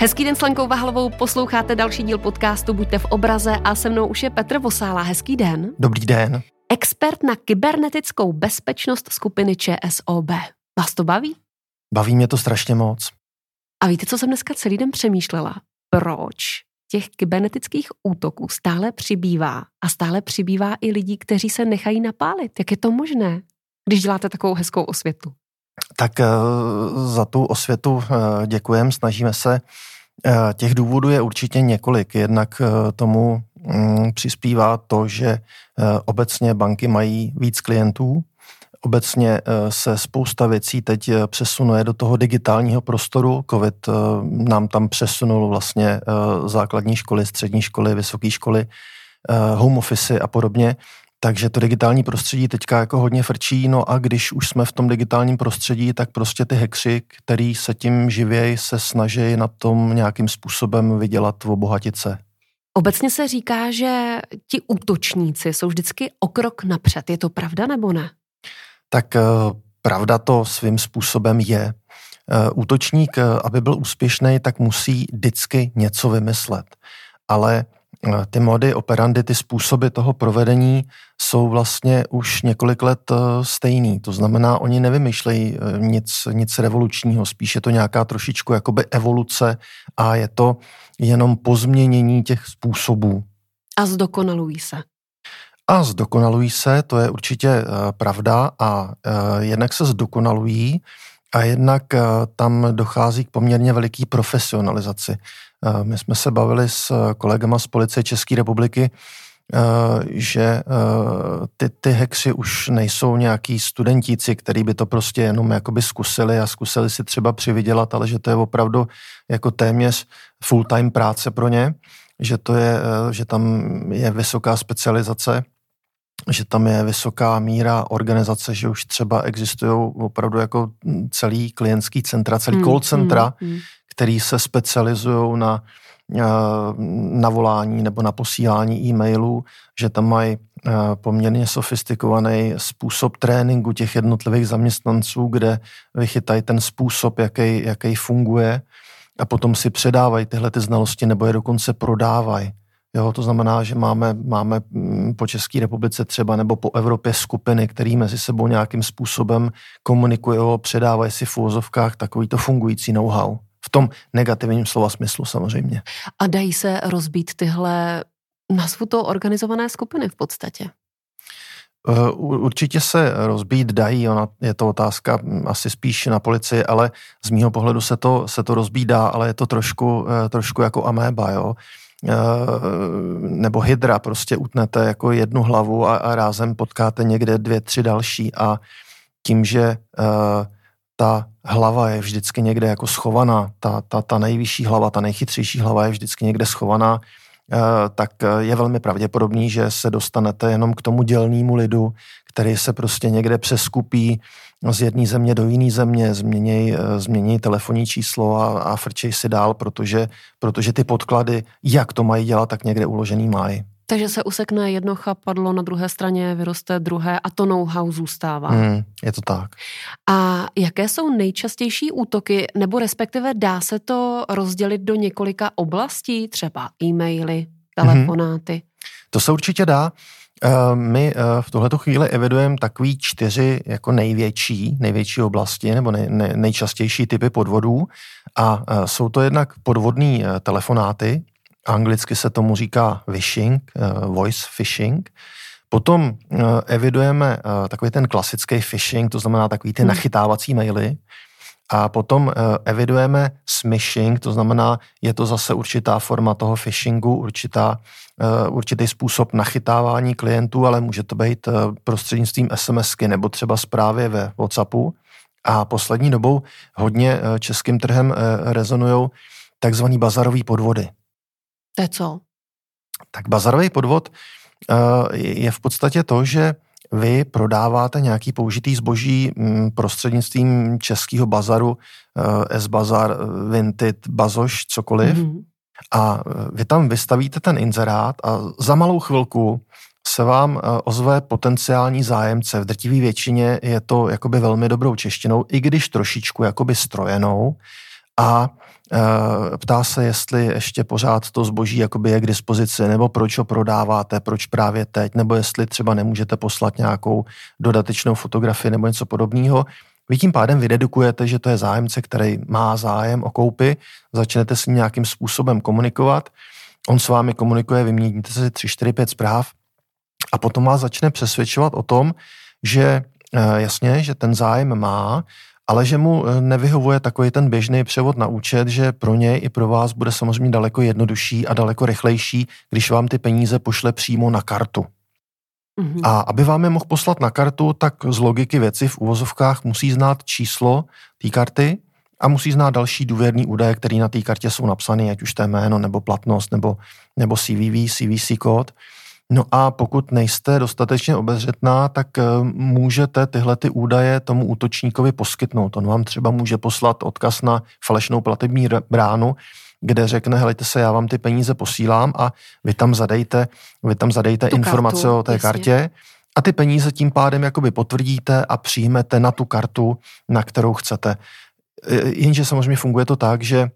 Hezký den s Lenkou Vahlovou, posloucháte další díl podcastu Buďte v obraze a se mnou už je Petr Vosála. Hezký den. Dobrý den. Expert na kybernetickou bezpečnost skupiny ČSOB. Vás to baví? Baví mě to strašně moc. A víte, co jsem dneska celý den přemýšlela? Proč těch kybernetických útoků stále přibývá a stále přibývá i lidí, kteří se nechají napálit? Jak je to možné, když děláte takovou hezkou osvětu? Tak eh, za tu osvětu eh, děkujem, snažíme se. Eh, těch důvodů je určitě několik. Jednak tomu mm, přispívá to, že obecně banky mají víc klientů, Obecně se spousta věcí teď přesunuje do toho digitálního prostoru. COVID nám tam přesunul vlastně základní školy, střední školy, vysoké školy, home office a podobně. Takže to digitální prostředí teďka jako hodně frčí, no a když už jsme v tom digitálním prostředí, tak prostě ty hekři, který se tím živějí, se snaží na tom nějakým způsobem vydělat, obohatit se. Obecně se říká, že ti útočníci jsou vždycky o krok napřed. Je to pravda nebo ne? Tak eh, pravda to svým způsobem je. Eh, útočník, eh, aby byl úspěšný, tak musí vždycky něco vymyslet. Ale ty mody operandy, ty způsoby toho provedení jsou vlastně už několik let eh, stejný. To znamená, oni nevymýšlejí eh, nic, nic revolučního, spíš je to nějaká trošičku jakoby evoluce a je to jenom pozměnění těch způsobů. A zdokonalují se. A zdokonalují se, to je určitě pravda a jednak se zdokonalují a jednak tam dochází k poměrně veliký profesionalizaci. Eh, my jsme se bavili s eh, kolegama z policie České republiky, eh, že ty, ty hexy už nejsou nějaký studentíci, který by to prostě jenom jakoby zkusili a zkusili si třeba přivydělat, ale že to je opravdu jako téměř full-time práce pro ně, že to je, že tam je vysoká specializace, že tam je vysoká míra organizace, že už třeba existují opravdu jako celý klientský centra, celý hmm, call centra, hmm, hmm který se specializují na, eh, na volání nebo na posílání e-mailů, že tam mají eh, poměrně sofistikovaný způsob tréninku těch jednotlivých zaměstnanců, kde vychytají ten způsob, jaký, jaký funguje a potom si předávají tyhle ty znalosti nebo je dokonce prodávají. Jo, to znamená, že máme, máme mm, po České republice třeba nebo po Evropě skupiny, které mezi sebou nějakým způsobem komunikují, předávají si v úvozovkách takovýto fungující know-how v tom negativním slova smyslu samozřejmě. A dají se rozbít tyhle, nazvu to organizované skupiny v podstatě? Eh, určitě se rozbít dají, ona je to otázka hm, asi spíš na policii, ale z mýho pohledu se to, se to rozbít dá, ale je to trošku, eh, trošku jako améba, jo. Eh, nebo hydra, prostě utnete jako jednu hlavu a, a rázem potkáte někde dvě, tři další a tím, že ta hlava je vždycky někde jako schovaná, ta, ta, ta nejvyšší hlava, ta nejchytřejší hlava je vždycky někde schovaná, eh, tak eh, je velmi pravděpodobný, že se dostanete jenom k tomu dělnému lidu, který se prostě někde přeskupí z jedné země do jiné země, změní, eh, změní telefonní číslo a, a frčej si dál, protože, protože ty podklady, jak to mají dělat, tak někde uložený mají. Takže se usekne jedno chapadlo, na druhé straně vyroste druhé a to know-how zůstává. Hmm, je to tak. A jaké jsou nejčastější útoky, nebo respektive dá se to rozdělit do několika oblastí, třeba e-maily, telefonáty? Hmm. To se určitě dá. Eh, my eh, v tuhleto chvíli evidujeme takový čtyři jako největší, největší oblasti nebo nej, nej, nejčastější typy podvodů a eh, jsou to jednak podvodní telefonáty, Anglicky se tomu říká phishing, uh, voice phishing. Potom uh, evidujeme uh, takový ten klasický phishing, to znamená takový ty hmm. nachytávací maily. A potom evidujeme smishing, to znamená, je to zase určitá forma toho phishingu, určitá, určitý způsob nachytávání klientů, ale může to být prostřednictvím SMSky nebo třeba zprávy ve WhatsAppu. A poslední dobou hodně českým trhem rezonují takzvaný bazarový podvody. To je co? Tak bazarový podvod uh, je v podstatě to, že vy prodáváte nějaký použitý zboží mm, prostřednictvím českého bazaru, uh, S-Bazar, Vinted, Bazoš, cokoliv. Mm-hmm. A vy tam vystavíte ten inzerát a za malou chvilku se vám ozve potenciální zájemce. V drtivé většině je to jakoby velmi dobrou češtinou, i když trošičku jakoby strojenou, a ptá se, jestli ještě pořád to zboží jakoby je k dispozici, nebo proč ho prodáváte, proč právě teď, nebo jestli třeba nemůžete poslat nějakou dodatečnou fotografii nebo něco podobného. Vy tím pádem vydedukujete, že to je zájemce, který má zájem o koupy, začnete s ním nějakým způsobem komunikovat, on s vámi komunikuje, vyměníte si 3, 4, 5 zpráv a potom vás začne přesvědčovat o tom, že e, jasně, že ten zájem má, ale že mu eh, nevyhovuje takový ten běžný převod na účet, že pro něj i pro vás bude samozřejmě daleko jednodušší a daleko rychlejší, když vám ty peníze pošle přímo na kartu. Mm-hmm. A aby vám je mohl poslat na kartu, tak z logiky věci v uvozovkách musí znát číslo té karty a musí znát další důvěrný údaje, které na té kartě jsou napsané, ať už to je jméno, nebo platnost, nebo, nebo CVV, CVC kód. No a pokud nejste dostatečně obezřetná, tak eh, můžete tyhle ty údaje tomu útočníkovi poskytnout. On vám třeba může poslat odkaz na falešnou platební bránu, kde řekne, helejte se, já vám ty peníze posílám a vy tam zadejte, vy tam zadejte tu informace kartu, o té jasně. kartě a ty peníze tím pádem jakoby potvrdíte a přijmete na tu kartu, na kterou chcete. Eh, jenže samozřejmě funguje to tak, že Eh,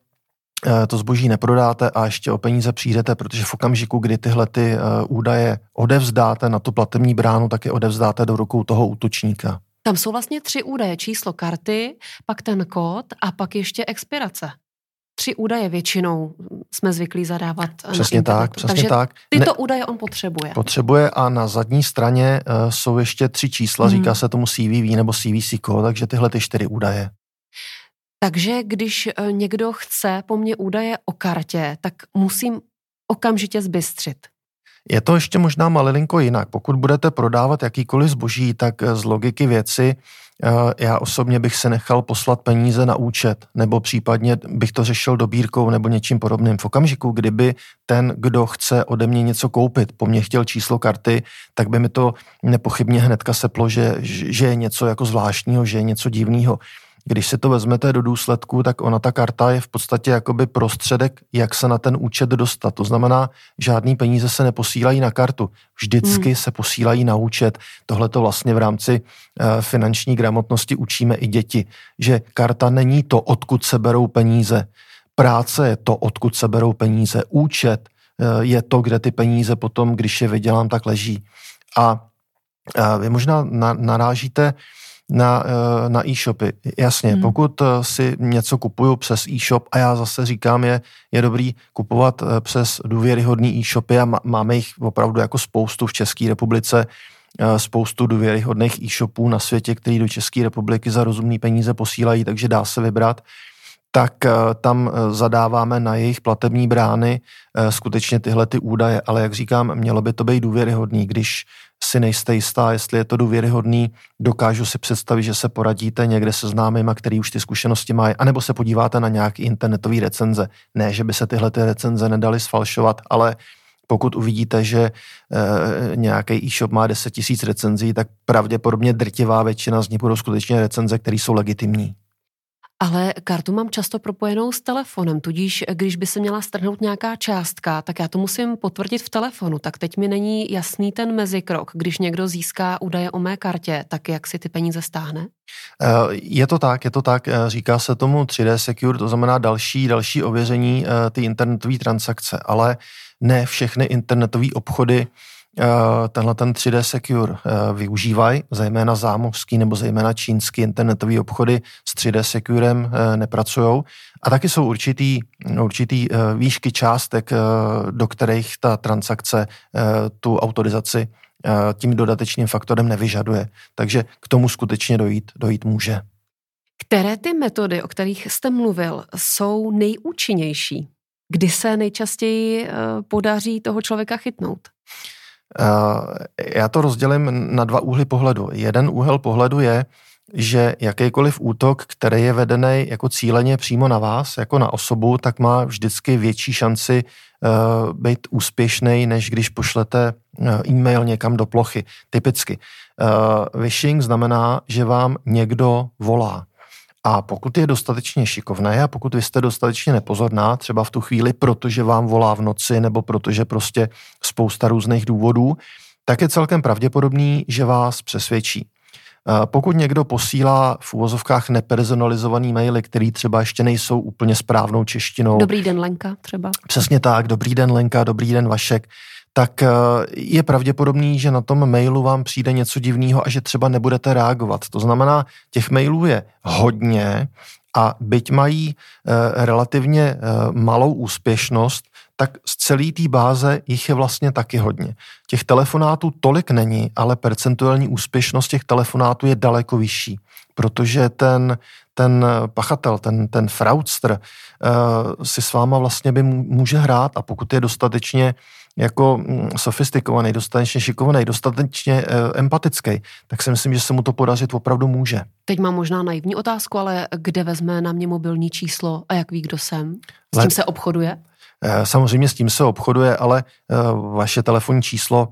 to zboží neprodáte a ještě o peníze přijdete, protože v okamžiku, kdy tyhle ty eh, údaje odevzdáte na tu platební bránu, tak je odevzdáte do rukou toho útočníka. Tam jsou vlastně tři údaje. Číslo karty, pak ten kód a pak ještě expirace. Tři údaje většinou jsme zvyklí zadávat Přesně na tak, přesně Takže tak. tyto ne, údaje on potřebuje. Potřebuje a na zadní straně uh, jsou ještě tři čísla, hmm. říká se tomu CVV nebo CVC kód, takže tyhle ty čtyři údaje. Takže když e, někdo chce po mně údaje o kartě, tak musím okamžitě zbystřit. Je to ještě možná malilinko jinak. Pokud budete prodávat jakýkoliv zboží, tak e, z logiky věci e, já osobně bych se nechal poslat peníze na účet, nebo případně bych to řešil dobírkou nebo něčím podobným. V okamžiku, kdyby ten, kdo chce ode mě něco koupit, po mně chtěl číslo karty, tak by mi to nepochybně hnedka seplo, že, že je něco jako zvláštního, že je něco divného. Když si to vezmete do důsledku, tak ona ta karta je v podstatě jakoby prostředek, jak se na ten účet dostat. To znamená, žádný peníze se neposílají na kartu, vždycky hmm. se posílají na účet. Tohle to vlastně v rámci uh, finanční gramotnosti učíme i děti, že karta není to, odkud se berou peníze. Práce je to, odkud se berou peníze. Účet uh, je to, kde ty peníze potom, když je vydělám, tak leží. A uh, vy možná na, narážíte na, eh, na e-shopy. Jasně, hmm. pokud eh, si něco kupuju přes e-shop a já zase říkám, je, je dobrý kupovat eh, přes důvěryhodný e-shopy a máme jich opravdu jako spoustu v České republice, spoustu důvěryhodných e-shopů na světě, který do České republiky za rozumné peníze posílají, takže dá se vybrat tak tam zadáváme na jejich platební brány skutečně tyhle ty údaje, ale jak říkám, mělo by to být důvěryhodný, když si nejste jistá, jestli je to důvěryhodný, dokážu si představit, že se poradíte někde se známýma, který už ty zkušenosti mají, anebo se podíváte na nějaký internetový recenze. Ne, že by se tyhle ty recenze nedaly sfalšovat, ale pokud uvidíte, že e, nějaký e-shop má 10 tisíc recenzí, tak pravděpodobně drtivá většina z nich budou skutečně recenze, které jsou legitimní. Ale kartu mám často propojenou s telefonem, tudíž když by se měla strhnout nějaká částka, tak já to musím potvrdit v telefonu. Tak teď mi není jasný ten mezikrok. Když někdo získá údaje o mé kartě, tak jak si ty peníze stáhne? Eh, je to tak, je to tak. Eh, říká se tomu 3D Secure, to znamená další, další ověření eh, ty internetové transakce, ale ne všechny internetové obchody tenhle ten 3D Secure eh, využívají, zejména zámovský nebo zejména čínský internetový obchody s 3D Securem eh, nepracují. A taky jsou určitý, určitý výšky částek, do kterých ta transakce tu autorizaci tím dodatečným faktorem nevyžaduje. Takže k tomu skutečně dojít, dojít může. Které ty metody, o kterých jste mluvil, jsou nejúčinnější? Kdy se nejčastěji podaří toho člověka chytnout? Eh, já to rozdělím na dva úhly pohledu. Jeden úhel pohledu je, že jakýkoliv útok, který je vedený jako cíleně přímo na vás, jako na osobu, tak má vždycky větší šanci uh, být úspěšný, než když pošlete uh, e-mail někam do plochy. Typicky. Uh, phishing znamená, že vám někdo volá. A pokud je dostatečně šikovné a pokud vy jste dostatečně nepozorná, třeba v tu chvíli, protože vám volá v noci nebo protože prostě spousta různých důvodů, tak je celkem pravděpodobný, že vás přesvědčí. Pokud někdo posílá v úvozovkách nepersonalizovaný maily, který třeba ještě nejsou úplně správnou češtinou. Dobrý den, Lenka, třeba. Přesně tak, dobrý den, Lenka, dobrý den, Vašek tak eh, je pravděpodobný, že na tom mailu vám přijde něco divného a že třeba nebudete reagovat. To znamená, těch mailů je hodně a byť mají eh, relativně eh, malou úspěšnost, tak z celé té báze jich je vlastně taky hodně. Těch telefonátů tolik není, ale percentuální úspěšnost těch telefonátů je daleko vyšší, protože ten, ten pachatel, ten, ten fraudster si s váma vlastně by může hrát a pokud je dostatečně jako mm, sofistikovaný, dostatečně šikovný, dostatečně uh, empatický, tak si myslím, že se mu to podařit opravdu může. Teď mám možná naivní otázku, ale kde vezme na mě mobilní číslo a jak ví, kdo jsem? S tím se obchoduje? Eh, samozřejmě s tím se obchoduje, ale vaše telefonní číslo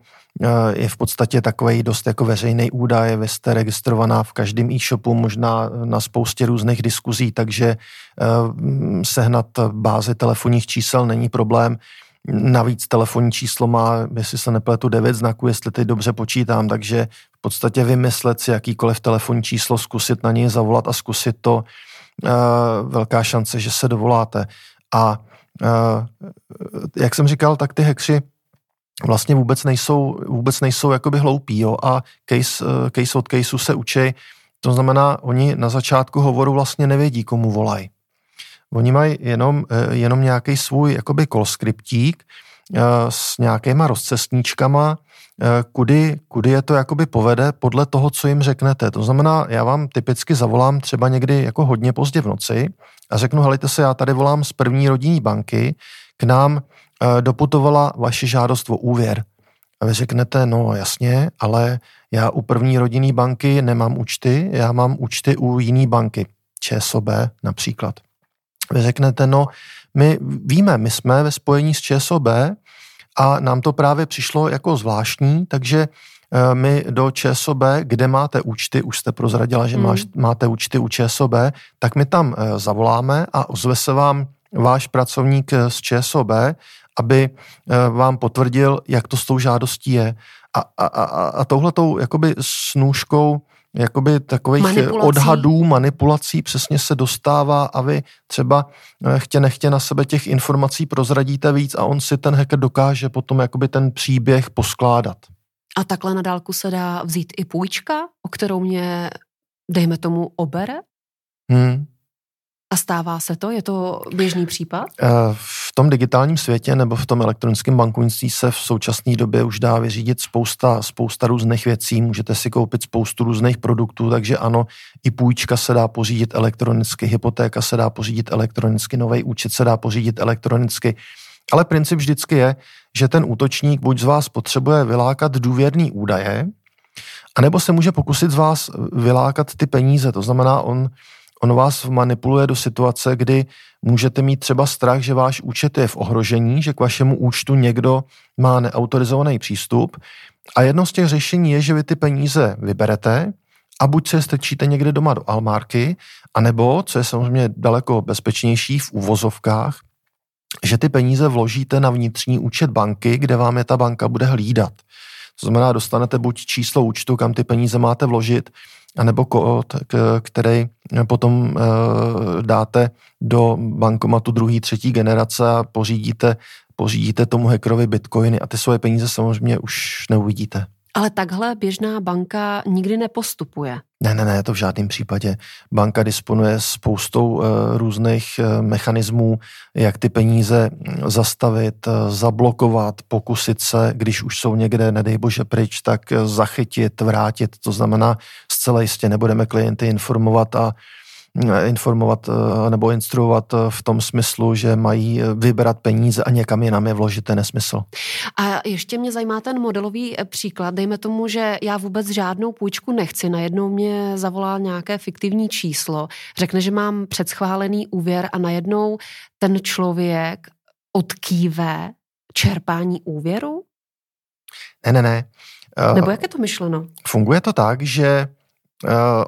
je v podstatě takový dost jako veřejný údaj, vy jste registrovaná v každém e-shopu, možná na spoustě různých diskuzí, takže sehnat bázi telefonních čísel není problém. Navíc telefonní číslo má, jestli se nepletu, devět znaků, jestli teď dobře počítám, takže v podstatě vymyslet si jakýkoliv telefonní číslo, zkusit na něj zavolat a zkusit to, velká šance, že se dovoláte. A jak jsem říkal, tak ty hekři vlastně vůbec nejsou, vůbec nejsou jakoby hloupí jo? a case, case od caseu se učí. To znamená, oni na začátku hovoru vlastně nevědí, komu volají. Oni mají jenom, eh, jenom nějaký svůj jakoby kolskriptík eh, s nějakýma rozcestníčkama, eh, kudy, kudy je to jakoby povede podle toho, co jim řeknete. To znamená, já vám typicky zavolám třeba někdy jako hodně pozdě v noci a řeknu, helejte se, já tady volám z první rodinní banky, k nám doputovala vaše žádost o úvěr. A vy řeknete, no jasně, ale já u první rodinné banky nemám účty, já mám účty u jiné banky, ČSOB například. Vy řeknete, no my víme, my jsme ve spojení s ČSOB a nám to právě přišlo jako zvláštní, takže eh, my do ČSOB, kde máte účty, už jste prozradila, že hmm. máš, máte účty u ČSOB, tak my tam eh, zavoláme a ozve se vám váš pracovník eh, z ČSOB, aby vám potvrdil, jak to s tou žádostí je. A, a, a, a touhletou jakoby snůžkou jakoby takových manipulací. odhadů, manipulací přesně se dostává a vy třeba eh, chtě nechtě na sebe těch informací prozradíte víc a on si ten hacker dokáže potom jakoby ten příběh poskládat. A takhle na dálku se dá vzít i půjčka, o kterou mě, dejme tomu, obere? Hmm. A stává se to? Je to běžný případ? Eh, v tom digitálním světě nebo v tom elektronickém bankovnictví se v současné době už dá vyřídit spousta, spousta různých věcí. Můžete si koupit spoustu různých produktů, takže ano, i půjčka se dá pořídit elektronicky, hypotéka se dá pořídit elektronicky, nový účet se dá pořídit elektronicky. Ale princip vždycky je, že ten útočník buď z vás potřebuje vylákat důvěrný údaje, anebo se může pokusit z vás vylákat ty peníze. To znamená, on on vás manipuluje do situace, kdy můžete mít třeba strach, že váš účet je v ohrožení, že k vašemu účtu někdo má neautorizovaný přístup. A jedno z těch řešení je, že vy ty peníze vyberete a buď se strčíte někde doma do almárky, anebo, co je samozřejmě daleko bezpečnější v úvozovkách, že ty peníze vložíte na vnitřní účet banky, kde vám je ta banka bude hlídat. To znamená, dostanete buď číslo účtu, kam ty peníze máte vložit, anebo kód, který potom eh, dáte do bankomatu druhé, třetí generace a pořídíte, pořídíte tomu hackerovi bitcoiny a ty svoje peníze samozřejmě už neuvidíte. Ale takhle běžná banka nikdy nepostupuje. Ne, ne, ne, to v žádném případě. Banka disponuje spoustou uh, různých uh, mechanismů, jak ty peníze zastavit, uh, zablokovat, pokusit se, když už jsou někde, nedej bože, pryč, tak uh, zachytit, vrátit. To znamená, zcela jistě nebudeme klienty informovat a Eh, informovat eh, nebo instruovat eh, v tom smyslu, že mají vybrat peníze a někam jinam je vložit, ten nesmysl. A ještě mě zajímá ten modelový příklad. Dejme tomu, že já vůbec žádnou půjčku nechci. Najednou mě zavolá nějaké fiktivní číslo, řekne, že mám předschválený úvěr a najednou ten člověk odkýve čerpání úvěru? Ne, ne, ne. Nebo jak je to myšleno? Funguje to tak, že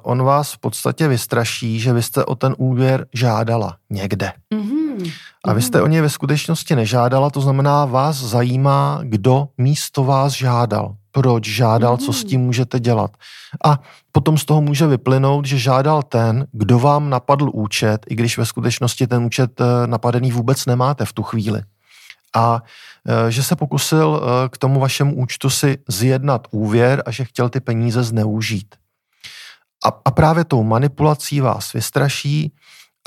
on vás v podstatě vystraší, že vy jste o ten úvěr žádala někde. Mm-hmm. A vy jste o něj ve skutečnosti nežádala, to znamená, vás zajímá, kdo místo vás žádal. proč žádal, co s Mhm. tím můžete dělat. A potom z toho může vyplynout, že žádal ten, kdo vám napadl účet, i když ve skutečnosti ten účet eh, napadený vůbec nemáte v tu chvíli. A eh, že se pokusil eh, k tomu vašemu účtu si zjednat úvěr a že chtěl ty peníze zneužít. A, a právě tou manipulací vás vystraší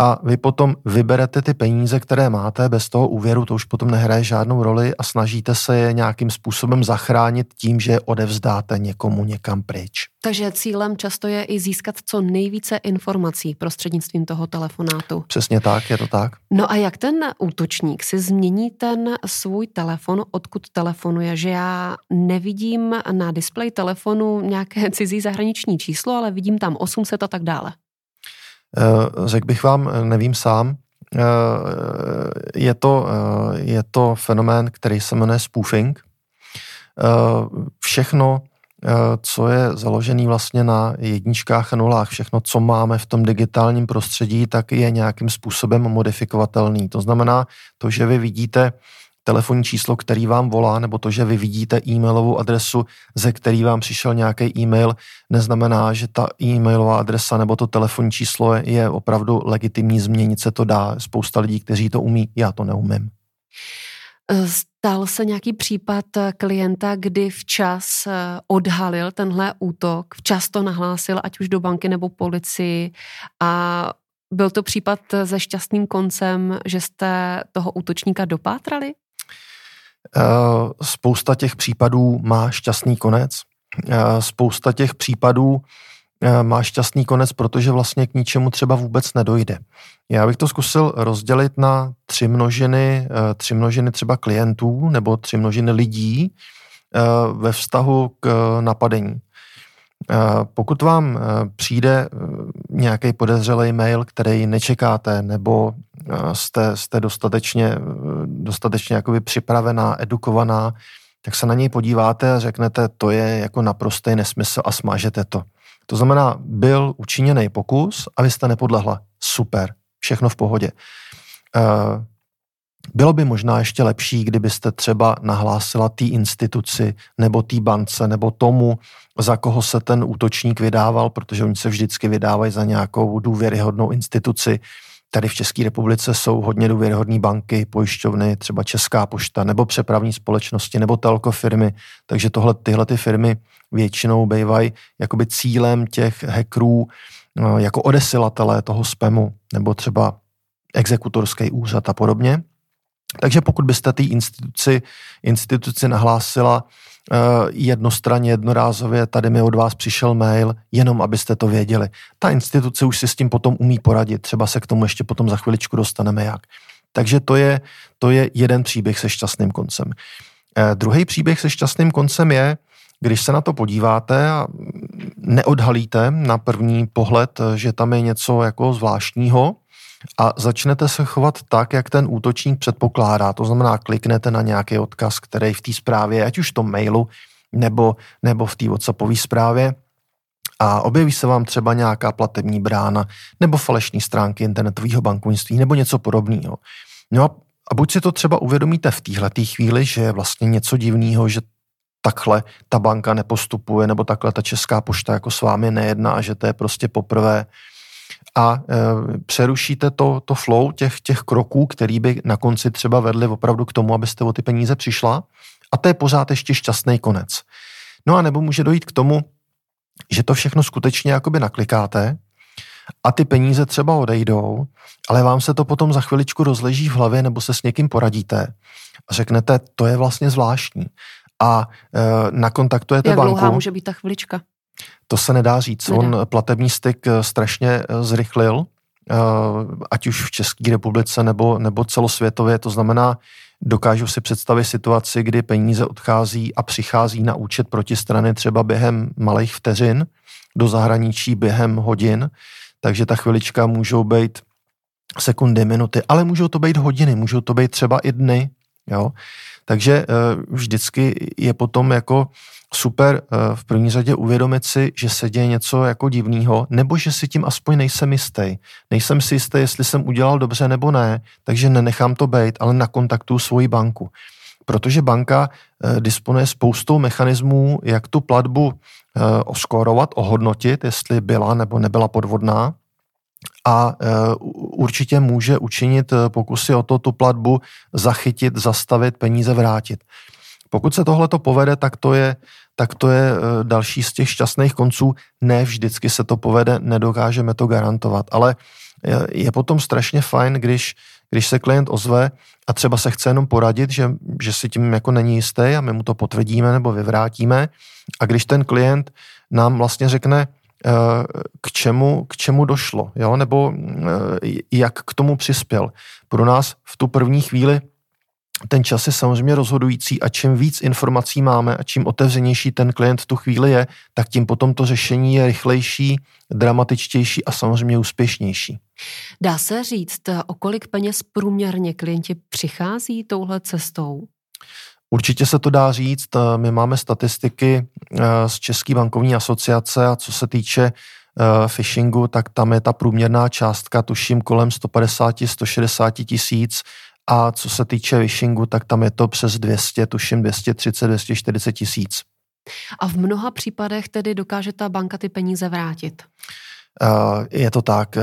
a vy potom vyberete ty peníze, které máte, bez toho úvěru to už potom nehraje žádnou roli a snažíte se je nějakým způsobem zachránit tím, že je odevzdáte někomu někam pryč. Takže cílem často je i získat co nejvíce informací prostřednictvím toho telefonátu. Přesně tak, je to tak. No a jak ten útočník si změní ten svůj telefon, odkud telefonuje, že já nevidím na displeji telefonu nějaké cizí zahraniční číslo, ale vidím tam 800 a tak dále. Eh, Řekl bych vám, nevím sám, eh, je to, eh, je to fenomén, který se jmenuje spoofing. Všechno, co je založený vlastně na jedničkách a nulách, všechno, co máme v tom digitálním prostředí, tak je nějakým způsobem modifikovatelný. To znamená, to, že vy vidíte telefonní číslo, který vám volá, nebo to, že vy vidíte e-mailovou adresu, ze který vám přišel nějaký e-mail, neznamená, že ta e-mailová adresa nebo to telefonní číslo je, je opravdu legitimní, změnit se to dá. Spousta lidí, kteří to umí, já to neumím. Stal se nějaký případ klienta, kdy včas eh, odhalil tenhle útok, včas to nahlásil, ať už do banky nebo policii a byl to případ se šťastným koncem, že jste toho útočníka dopátrali? Eh, Spousta těch případů má šťastný konec. Eh, Spousta těch případů eh, má šťastný konec, protože vlastně k ničemu třeba vůbec nedojde. Já bych to zkusil rozdělit na tři množiny, tři množiny třeba klientů nebo tři množiny lidí ve vztahu k napadení. Eh, Pokud vám eh, přijde eh, nějaký podezřelý mail, který nečekáte, nebo jste, jste dostatečně, dostatečně jakoby připravená, edukovaná, tak se na něj podíváte a řeknete, to je jako naprostý nesmysl a smažete to. To znamená, byl učiněný pokus a vy jste nepodlehla. Super, všechno v pohodě. Eh, Bylo by možná ještě lepší, kdybyste třeba nahlásila té instituci nebo té bance nebo tomu, za koho se ten útočník vydával, protože oni se vždycky vydávají za nějakou důvěryhodnou instituci. Tady v České republice jsou hodně důvěryhodné banky, pojišťovny, třeba Česká pošta, nebo přepravní společnosti, nebo telko firmy. Takže tohle, tyhle ty firmy většinou bývají jakoby cílem těch hackerů no, jako odesilatelé toho spamu, nebo třeba exekutorský úřad a podobně. Takže pokud byste té instituci, instituci nahlásila uh, jednostranně, jednorázově, tady mi od vás přišel mail, jenom abyste to věděli. Ta instituce už si s tím potom umí poradit, třeba se k tomu ještě potom za chviličku dostaneme jak. Takže to je, to je jeden příběh se šťastným koncem. Uh, druhý příběh se šťastným koncem je, když se na to podíváte a neodhalíte na první pohled, že tam je něco jako zvláštního, a začnete se chovat tak, jak ten útočník předpokládá. To znamená, kliknete na nějaký odkaz, který v té zprávě, ať už v tom mailu nebo, nebo v té WhatsAppové zprávě, a objeví se vám třeba nějaká platební brána nebo falešní stránky internetového bankovnictví nebo něco podobného. No a, a buď si to třeba uvědomíte v téhle chvíli, že je vlastně něco divného, že takhle ta banka nepostupuje, nebo takhle ta česká pošta jako s vámi nejedná a že to je prostě poprvé, a e, přerušíte to, to flow těch, těch kroků, který by na konci třeba vedli opravdu k tomu, abyste o ty peníze přišla a to je pořád ještě šťastný konec. No a nebo může dojít k tomu, že to všechno skutečně jakoby naklikáte a ty peníze třeba odejdou, ale vám se to potom za chviličku rozleží v hlavě nebo se s někým poradíte a řeknete, to je vlastně zvláštní. A e, nakontaktujete Jak banku. dlouhá může být ta chvilička? To se nedá říct. Nedá. On platební styk eh, strašně eh, zrychlil, eh, ať už v České republice nebo, nebo celosvětově. To znamená, dokážu si představit situaci, kdy peníze odchází a přichází na účet protistrany třeba během malých vteřin do zahraničí během hodin, takže ta chvilička můžou být sekundy, minuty, ale můžou to být hodiny, můžou to být třeba i dny, jo. Takže vždycky je potom jako super v první řadě uvědomit si, že se děje něco jako divného, nebo že si tím aspoň nejsem jistý. Nejsem si jistý, jestli jsem udělal dobře nebo ne, takže nenechám to být, ale nakontaktuju svoji banku. protože banka disponuje spoustou mechanismů, jak tu platbu oskórovat, ohodnotit, jestli byla nebo nebyla podvodná a určitě může učinit pokusy o to tu platbu zachytit, zastavit, peníze vrátit. Pokud se tohle to povede, tak to je tak to je eh, další z těch šťastných konců. Ne vždycky se to povede, nedokážeme to garantovat, ale je potom strašně fajn, když, když se klient ozve a třeba se chce jenom poradit, že, že si tím jako není jistý a my mu to potvrdíme nebo vyvrátíme a když ten klient nám vlastně řekne, k čemu, k čemu došlo, jo? nebo eh, jak k tomu přispěl. Pro nás v tu první chvíli ten čas je samozřejmě rozhodující a čím víc informací máme a čím otevřenější ten klient v tu chvíli je, tak tím potom to řešení je rychlejší, dramatičtější a samozřejmě úspěšnější. Dá se říct, o kolik peněz průměrně klienti přichází touhle cestou? Určitě se to dá říct. My máme statistiky eh, z České bankovní asociace a co se týče eh, phishingu, tak tam je ta průměrná částka, tuším, kolem 150-160 tisíc a co se týče vishingu, tak tam je to přes 200, tuším 230, 240 tisíc. A v mnoha případech tedy dokáže ta banka ty peníze vrátit? Je to tak.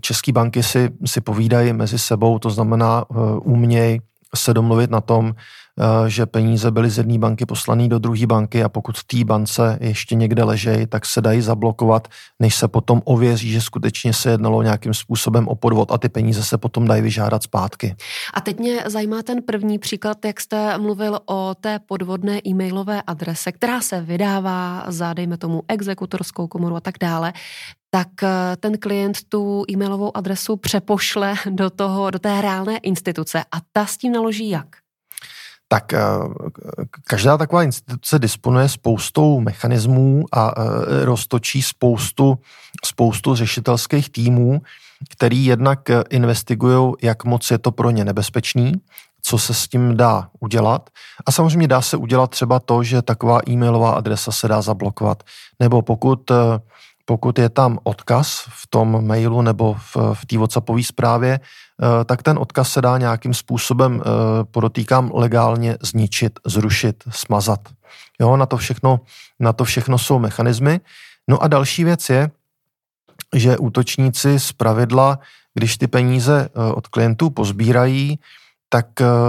České banky si, si povídají mezi sebou, to znamená uměj se domluvit na tom, Eh, že peníze byly z jedné banky poslané do druhé banky a pokud v té bance ještě někde ležejí, tak se dají zablokovat, než se potom ověří, že skutečně se jednalo nějakým způsobem o podvod a ty peníze se potom dají vyžádat zpátky. A teď mě zajímá ten první příklad, jak jste mluvil o té podvodné e-mailové adrese, která se vydává za, dejme tomu, exekutorskou komoru a tak dále tak eh, ten klient tu e-mailovou adresu přepošle do, toho, do té reálné instituce a ta s tím naloží jak? Tak eh, každá taková instituce disponuje spoustou mechanismů a eh, roztočí spoustu, spoustu řešitelských týmů, který jednak eh, investigují, jak moc je to pro ně nebezpečný, co se s tím dá udělat. A samozřejmě dá se udělat třeba to, že taková e-mailová adresa se dá zablokovat. Nebo pokud pokud je tam odkaz v tom mailu nebo v, v té WhatsAppové zprávě, tak ten odkaz se dá nějakým způsobem, eh, podotýkám, legálně zničit, zrušit, smazat. Jo, na to všechno, na to všechno jsou mechanismy. No a další věc je, že útočníci z pravidla, když ty peníze eh, od klientů pozbírají, tak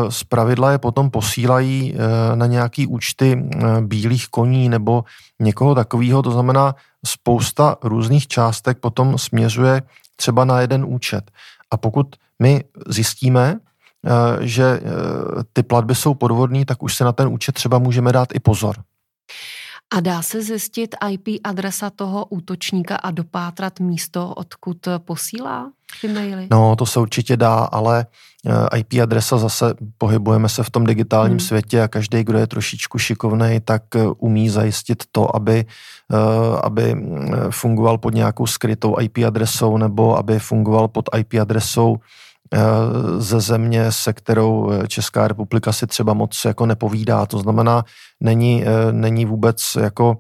z pravidla je potom posílají na nějaký účty bílých koní nebo někoho takového. To znamená, spousta různých částek potom směřuje třeba na jeden účet. A pokud my zjistíme, eh, že eh, ty platby jsou podvodné, tak už se na ten účet třeba můžeme dát i pozor. A dá se zjistit IP adresa toho útočníka a dopátrat místo, odkud posílá ty maily? No, to se určitě dá, ale eh, IP adresa zase pohybujeme se v tom digitálním hmm. světě a každý, kdo je trošičku šikovný, tak eh, umí zajistit to, aby, eh, aby fungoval pod nějakou skrytou IP adresou nebo aby fungoval pod IP adresou ze země, se kterou eh, Česká republika si třeba moc jako nepovídá. To znamená, není, eh, není vůbec jako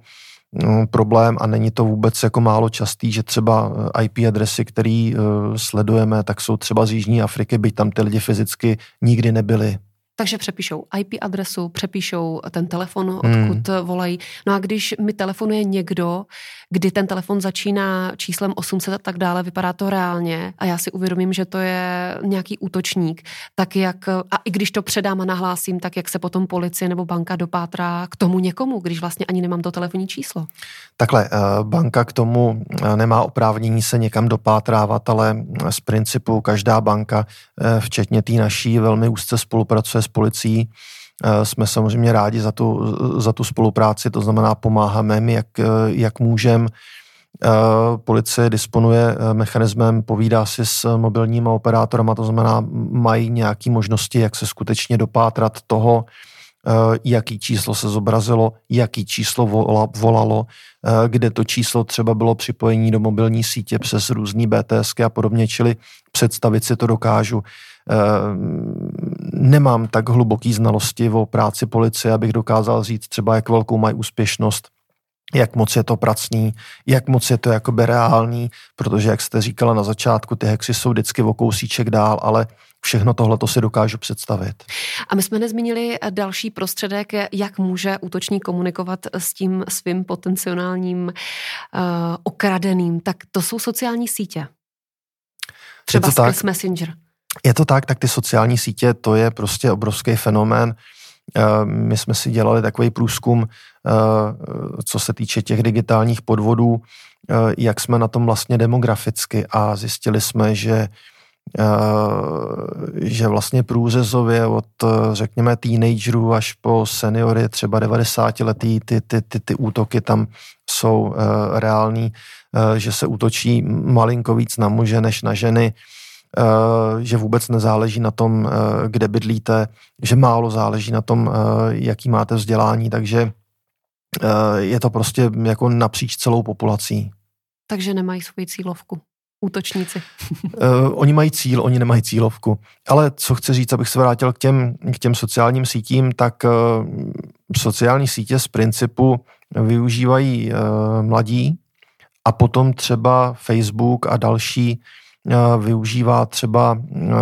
mm, problém a není to vůbec jako málo častý, že třeba IP adresy, které sledujeme, tak jsou třeba z Jižní Afriky, byť tam ty lidi fyzicky nikdy nebyli. Takže přepíšou IP adresu, přepíšou ten telefon, odkud hmm. volají. No a když mi telefonuje někdo, kdy ten telefon začíná číslem 800 a tak dále, vypadá to reálně a já si uvědomím, že to je nějaký útočník, tak jak, a i když to předám a nahlásím, tak jak se potom policie nebo banka dopátrá k tomu někomu, když vlastně ani nemám to telefonní číslo? Takhle, eh, banka k tomu eh, nemá oprávnění se někam dopátrávat, ale z principu každá banka, eh, včetně té naší, velmi úzce spolupracuje s policií. Eh, jsme samozřejmě rádi za tu, za tu spolupráci, to znamená pomáháme jim, jak, jak můžeme. Policie disponuje eh, mechanismem, povídá si s mobilníma operátorama, to znamená, mají nějaké možnosti, jak se skutečně dopátrat toho, eh, jaký číslo se zobrazilo, jaký číslo volalo, kde to číslo třeba bylo připojení do mobilní sítě přes různý BTSky a podobně, čili představit si to dokážu. Nemám tak hluboký znalosti o práci policie, abych dokázal říct třeba, jak velkou mají úspěšnost, jak moc je to pracný, jak moc je to jakoby reálný, protože jak jste říkala na začátku, ty hexy jsou vždycky o kousíček dál, ale všechno tohle to si dokážu představit. A my jsme nezmínili další prostředek, jak může útočník komunikovat s tím svým potenciálním uh, okradeným. Tak to jsou sociální sítě. Třeba skrz tak. Messenger. Je to tak, tak ty sociální sítě, to je prostě obrovský fenomén. Eh, my jsme si dělali takový průzkum, eh, co se týče těch digitálních podvodů, eh, jak jsme na tom vlastně demograficky a zjistili jsme, že že vlastně průřezově od, řekněme, teenagerů až po seniory, třeba 90 letý, ty, ty, ty, ty útoky tam jsou reální, že se útočí malinko víc na muže než na ženy, že vůbec nezáleží na tom, eh, kde bydlíte, že málo záleží na tom, eh, jaký máte vzdělání, takže je to prostě jako napříč celou populací. Takže nemají svoji cílovku útočníci. uh, oni mají cíl, oni nemají cílovku. Ale co chci říct, abych se vrátil k těm, k těm sociálním sítím, tak uh, sociální sítě z principu využívají uh, mladí a potom třeba Facebook a další Eh, využívá třeba eh,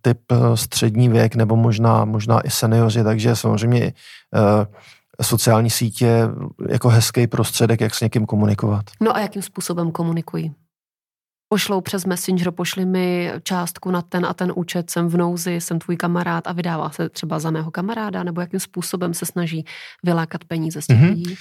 typ eh, střední věk nebo možná, možná i seniori, takže samozřejmě sociální sítě jako hezký prostředek, jak s někým komunikovat. No a jakým způsobem komunikují? Pošlou přes Messenger, pošli mi částku na ten a ten účet, jsem v nouzi, jsem tvůj kamarád a vydává se třeba za mého kamaráda, nebo jakým způsobem se snaží vylákat peníze z těch mm-hmm. lidí?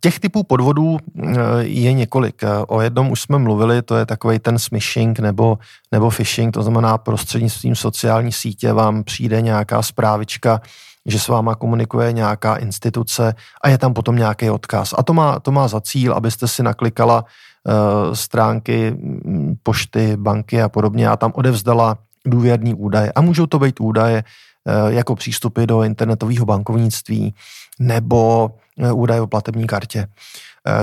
Těch typů podvodů eh, je několik. Eh, o jednom už jsme mluvili, to je takový ten smishing nebo, nebo phishing, to znamená prostřednictvím sociální sítě vám přijde nějaká zprávička, že s váma komunikuje nějaká instituce a je tam potom nějaký odkaz. A to má, to má za cíl, abyste si naklikala uh, stránky mm, pošty, banky a podobně a tam odevzdala důvěrný údaje. A můžou to být údaje uh, jako přístupy do internetového bankovnictví nebo uh, údaje o platební kartě.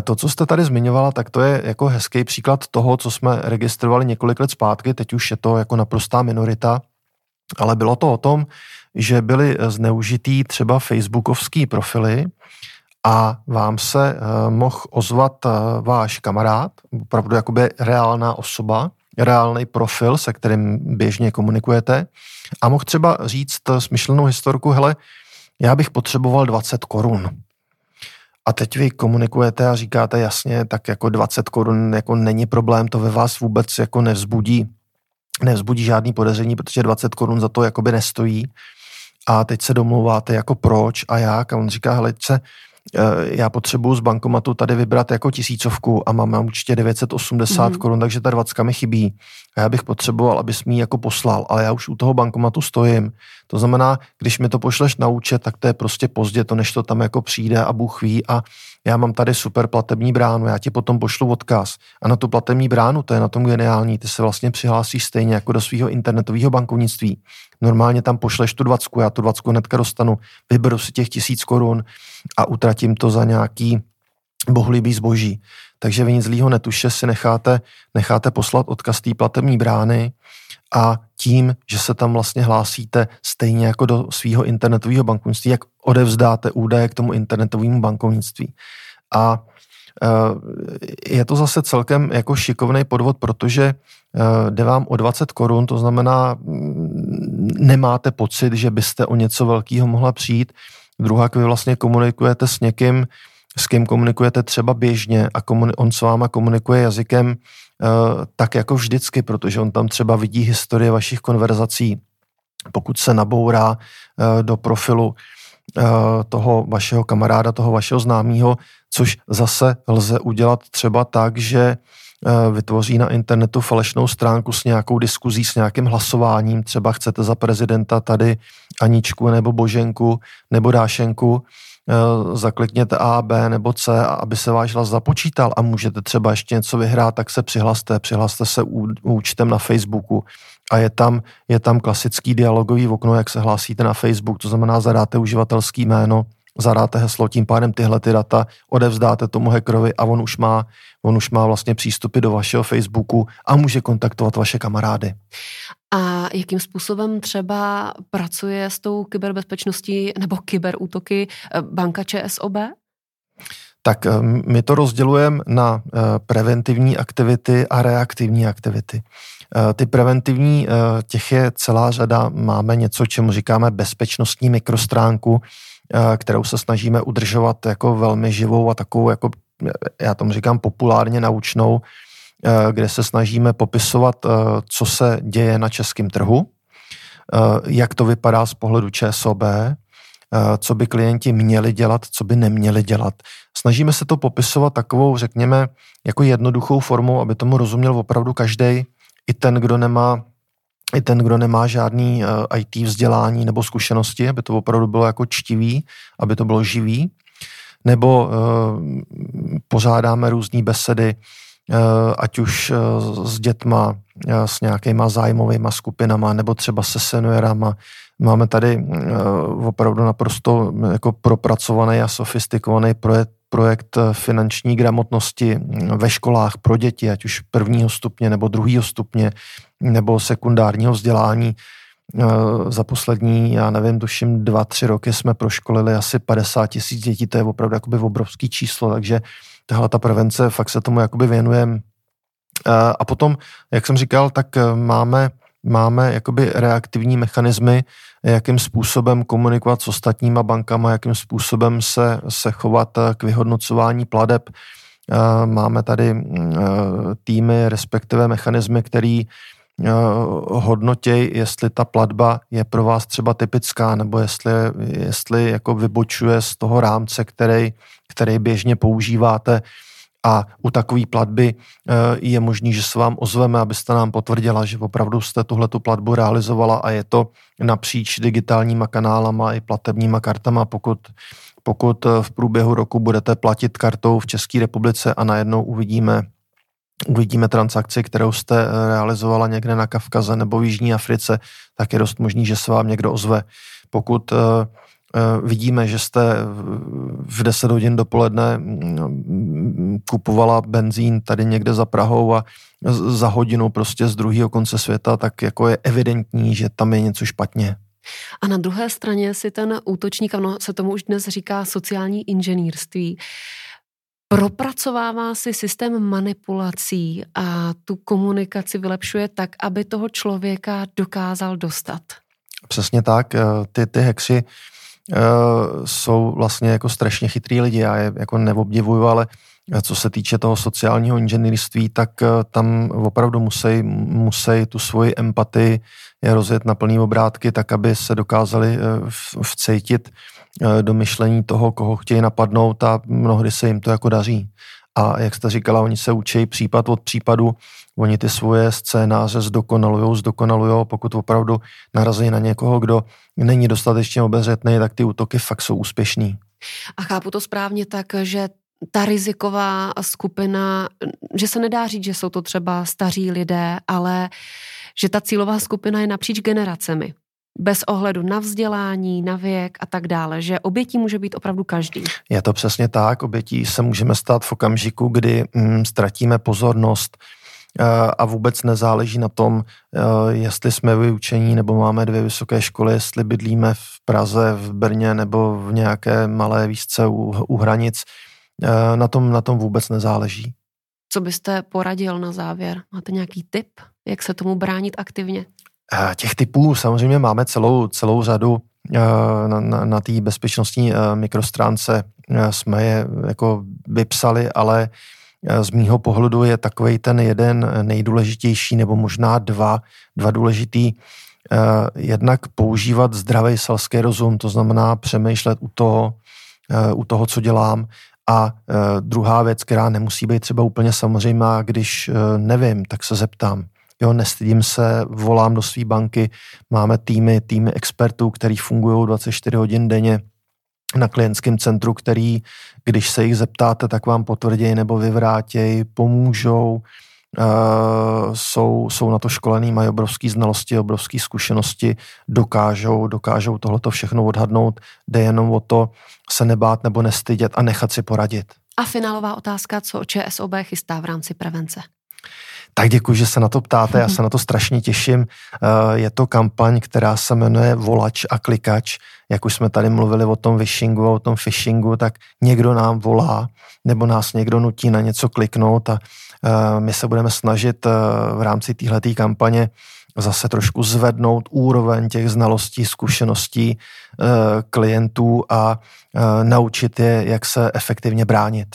To, co jste tady zmiňovala, tak to je jako hezký příklad toho, co jsme registrovali několik let zpátky, teď už je to jako naprostá minorita, ale bylo to o tom, že byly zneužitý třeba facebookovský profily a vám se uh, mohl ozvat uh, váš kamarád, opravdu jakoby reálná osoba, reálný profil, se kterým běžně komunikujete. A mohl třeba říct smyšlenou historku, hele, já bych potřeboval 20 korun. A teď vy komunikujete a říkáte jasně, tak jako 20 korun jako není problém, to ve vás vůbec jako nevzbudí, nevzbudí žádný podezření, protože 20 korun za to jakoby nestojí. A teď se domluváte jako proč a jak? A on říká, hele, se, eh, já potřebuju z bankomatu tady vybrat jako tisícovku a mám, určitě 980 mm. korun, takže ta 20 mi chybí. A já bych potřeboval, abys mi ji jako poslal, ale já už u toho bankomatu stojím. To znamená, když mi to pošleš na účet, tak to je prostě pozdě, to než to tam jako přijde a Bůh ví a já mám tady super platební bránu, já ti potom pošlu odkaz. A na tu platební bránu, to je na tom geniální, ty se vlastně přihlásíš stejně jako do svého internetového bankovnictví. Normálně tam pošleš tu dvacku, já tu dvacku hnedka dostanu, vyberu si těch tisíc korun a utratím to za nějaký bohlibý zboží. Takže vy nic zlýho netuše si necháte, necháte poslat odkaz té platební brány a tím, že se tam vlastně hlásíte stejně jako do svého internetového bankovnictví, jak odevzdáte údaje k tomu internetovému bankovnictví. A je to zase celkem jako šikovný podvod, protože e, jde vám o 20 korun, to znamená, mm, nemáte pocit, že byste o něco velkého mohla přijít. Druhá, vy vlastně komunikujete s někým, s kým komunikujete třeba běžně a on s váma komunikuje jazykem, Eh, tak jako vždycky, protože on tam třeba vidí historie vašich konverzací. Pokud se nabourá eh, do profilu eh, toho vašeho kamaráda, toho vašeho známého, což zase lze udělat třeba tak, že vytvoří na internetu falešnou stránku s nějakou diskuzí, s nějakým hlasováním, třeba chcete za prezidenta tady Aničku nebo Boženku nebo Dášenku, Eh, zaklikněte A, B nebo C, aby se váš hlas započítal. A můžete třeba ještě něco vyhrát, tak se přihlaste, přihlaste se účtem na Facebooku a je tam, je tam klasický dialogový okno, jak se hlásíte na Facebook, to znamená zadáte uživatelský jméno, zadáte heslo, tím pádem tyhle ty data odevzdáte tomu hackerovi a on už má, on už má vlastně přístupy do vašeho Facebooku a může kontaktovat vaše kamarády. A jakým způsobem třeba pracuje s tou kyberbezpečností nebo kyberútoky eh, banka ČSOB? Tak eh, my to rozdělujeme na eh, preventivní aktivity a reaktivní aktivity. Ty preventivní, těch je celá řada. Máme něco, čemu říkáme bezpečnostní mikrostránku, kterou se snažíme udržovat jako velmi živou a takovou, jako já tomu říkám populárně naučnou, kde se snažíme popisovat, co se děje na českém trhu, jak to vypadá z pohledu ČSOB, co by klienti měli dělat, co by neměli dělat. Snažíme se to popisovat takovou, řekněme, jako jednoduchou formou, aby tomu rozuměl opravdu každý, i ten, kdo nemá i ten, kdo nemá žádný uh, IT vzdělání nebo zkušenosti, aby to opravdu bylo jako čtivý, aby to bylo živý, nebo uh, pořádáme různé besedy, uh, ať už s dětma, s nějakýma zájmovými skupinama, nebo třeba se seniorama. Máme tady opravdu naprosto jako propracovaný a sofistikovaný projekt, projekt finanční gramotnosti ve školách pro děti, ať už prvního stupně nebo druhého stupně, nebo sekundárního vzdělání. Eh, za poslední, já nevím, tuším dva, tři roky jsme proškolili asi 50 tisíc dětí, to je opravdu jakoby obrovský číslo, takže tahle ta prevence, fakt se tomu jakoby věnujeme. Eh, a potom, jak jsem říkal, tak eh, máme, máme jakoby reaktivní mechanismy, jakým způsobem komunikovat s ostatníma bankama, jakým způsobem se, se chovat k vyhodnocování pladeb. Máme tady mm, týmy, respektive mechanismy, který Eh, hodnotěj, jestli ta platba je pro vás třeba typická, nebo jestli, jestli jako vybočuje z toho rámce, který, který běžně používáte a u takové platby eh, je možný, že se vám ozveme, abyste nám potvrdila, že opravdu jste tuhle tu platbu realizovala a je to napříč digitálníma kanálama i platebníma kartama, pokud pokud v průběhu roku budete platit kartou v České republice a najednou uvidíme uvidíme transakci, kterou jste eh, realizovala někde na Kavkaze nebo v Jižní Africe, tak je dost možný, že se vám někdo ozve. Pokud vidíme, že jste v 10 hodin dopoledne mm, kupovala benzín tady někde za Prahou a za hodinu prostě z druhého konce světa, tak jako je evidentní, že tam je něco špatně. A na druhé straně si ten útočník, ano, se tomu už dnes říká sociální inženýrství, propracovává si systém manipulací a tu komunikaci vylepšuje tak, aby toho člověka dokázal dostat. Přesně tak. Eh, ty, ty hexy uh, jsou vlastně jako strašně chytrý lidi. Já je jako neobdivuju, ale co se týče toho sociálního inženýrství, tak uh, tam opravdu musí, musí tu svoji empatii je rozjet na plný obrátky, tak aby se dokázali vcejtit Eh, do myšlení toho, koho chtějí napadnout a mnohdy se jim to jako daří. A jak jste říkala, oni se učí případ od případu, oni ty svoje scénáře zdokonalujou, zdokonalujou, pokud opravdu narazí na někoho, kdo není dostatečně obezřetný, tak ty útoky fakt jsou úspěšný. A chápu to správně tak, že ta riziková skupina, že se nedá říct, že jsou to třeba staří lidé, ale že ta cílová skupina je napříč generacemi bez ohledu na vzdělání, na věk a tak dále, že obětí může být opravdu každý. Je to přesně tak, obětí se můžeme stát v okamžiku, kdy mm, ztratíme pozornost eh, a vůbec nezáleží na tom, eh, jestli jsme vyučení nebo máme dvě vysoké školy, jestli bydlíme v Praze, v Brně nebo v nějaké malé výšce u, u hranic. Eh, na tom, na tom vůbec nezáleží. Co byste poradil na závěr? Máte nějaký tip, jak se tomu bránit aktivně? Eh, těch typů samozřejmě máme celou, celou řadu. Eh, na, na, na té bezpečnostní eh, mikrostránce jsme je jako vypsali, ale z mýho pohledu je takový ten jeden nejdůležitější, nebo možná dva, dva důležitý, jednak používat zdravý selský rozum, to znamená přemýšlet u toho, u toho, co dělám, a druhá věc, která nemusí být třeba úplně samozřejmá, když nevím, tak se zeptám. Jo, nestydím se, volám do své banky, máme týmy, týmy expertů, který fungují 24 hodin denně na klientském centru, který, když se jich zeptáte, tak vám potvrdí nebo vyvrátějí, pomůžou, Uh, jsou, jsou na to školený, mají obrovské znalosti, obrovské zkušenosti, dokážou, dokážou tohleto všechno odhadnout, jde jenom o to se nebát nebo nestydět a nechat si poradit. A finálová otázka, co ČSOB chystá v rámci prevence? Tak děkuji, že se na to ptáte, já se na to strašně těším. Eh, je to kampaň, která se jmenuje Volač a klikač. Jak už jsme tady mluvili o tom vishingu, o tom phishingu, tak někdo nám volá, nebo nás někdo nutí na něco kliknout a My se budeme snažit v rámci téhleté kampaně zase trošku zvednout úroveň těch znalostí, zkušeností klientů a naučit je, jak se efektivně bránit.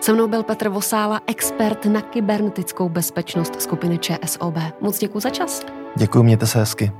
Se mnou byl Petr Vosála, expert na kybernetickou bezpečnost skupiny ČSOB. Moc děkuji za čas. Děkuji, mějte se hezky.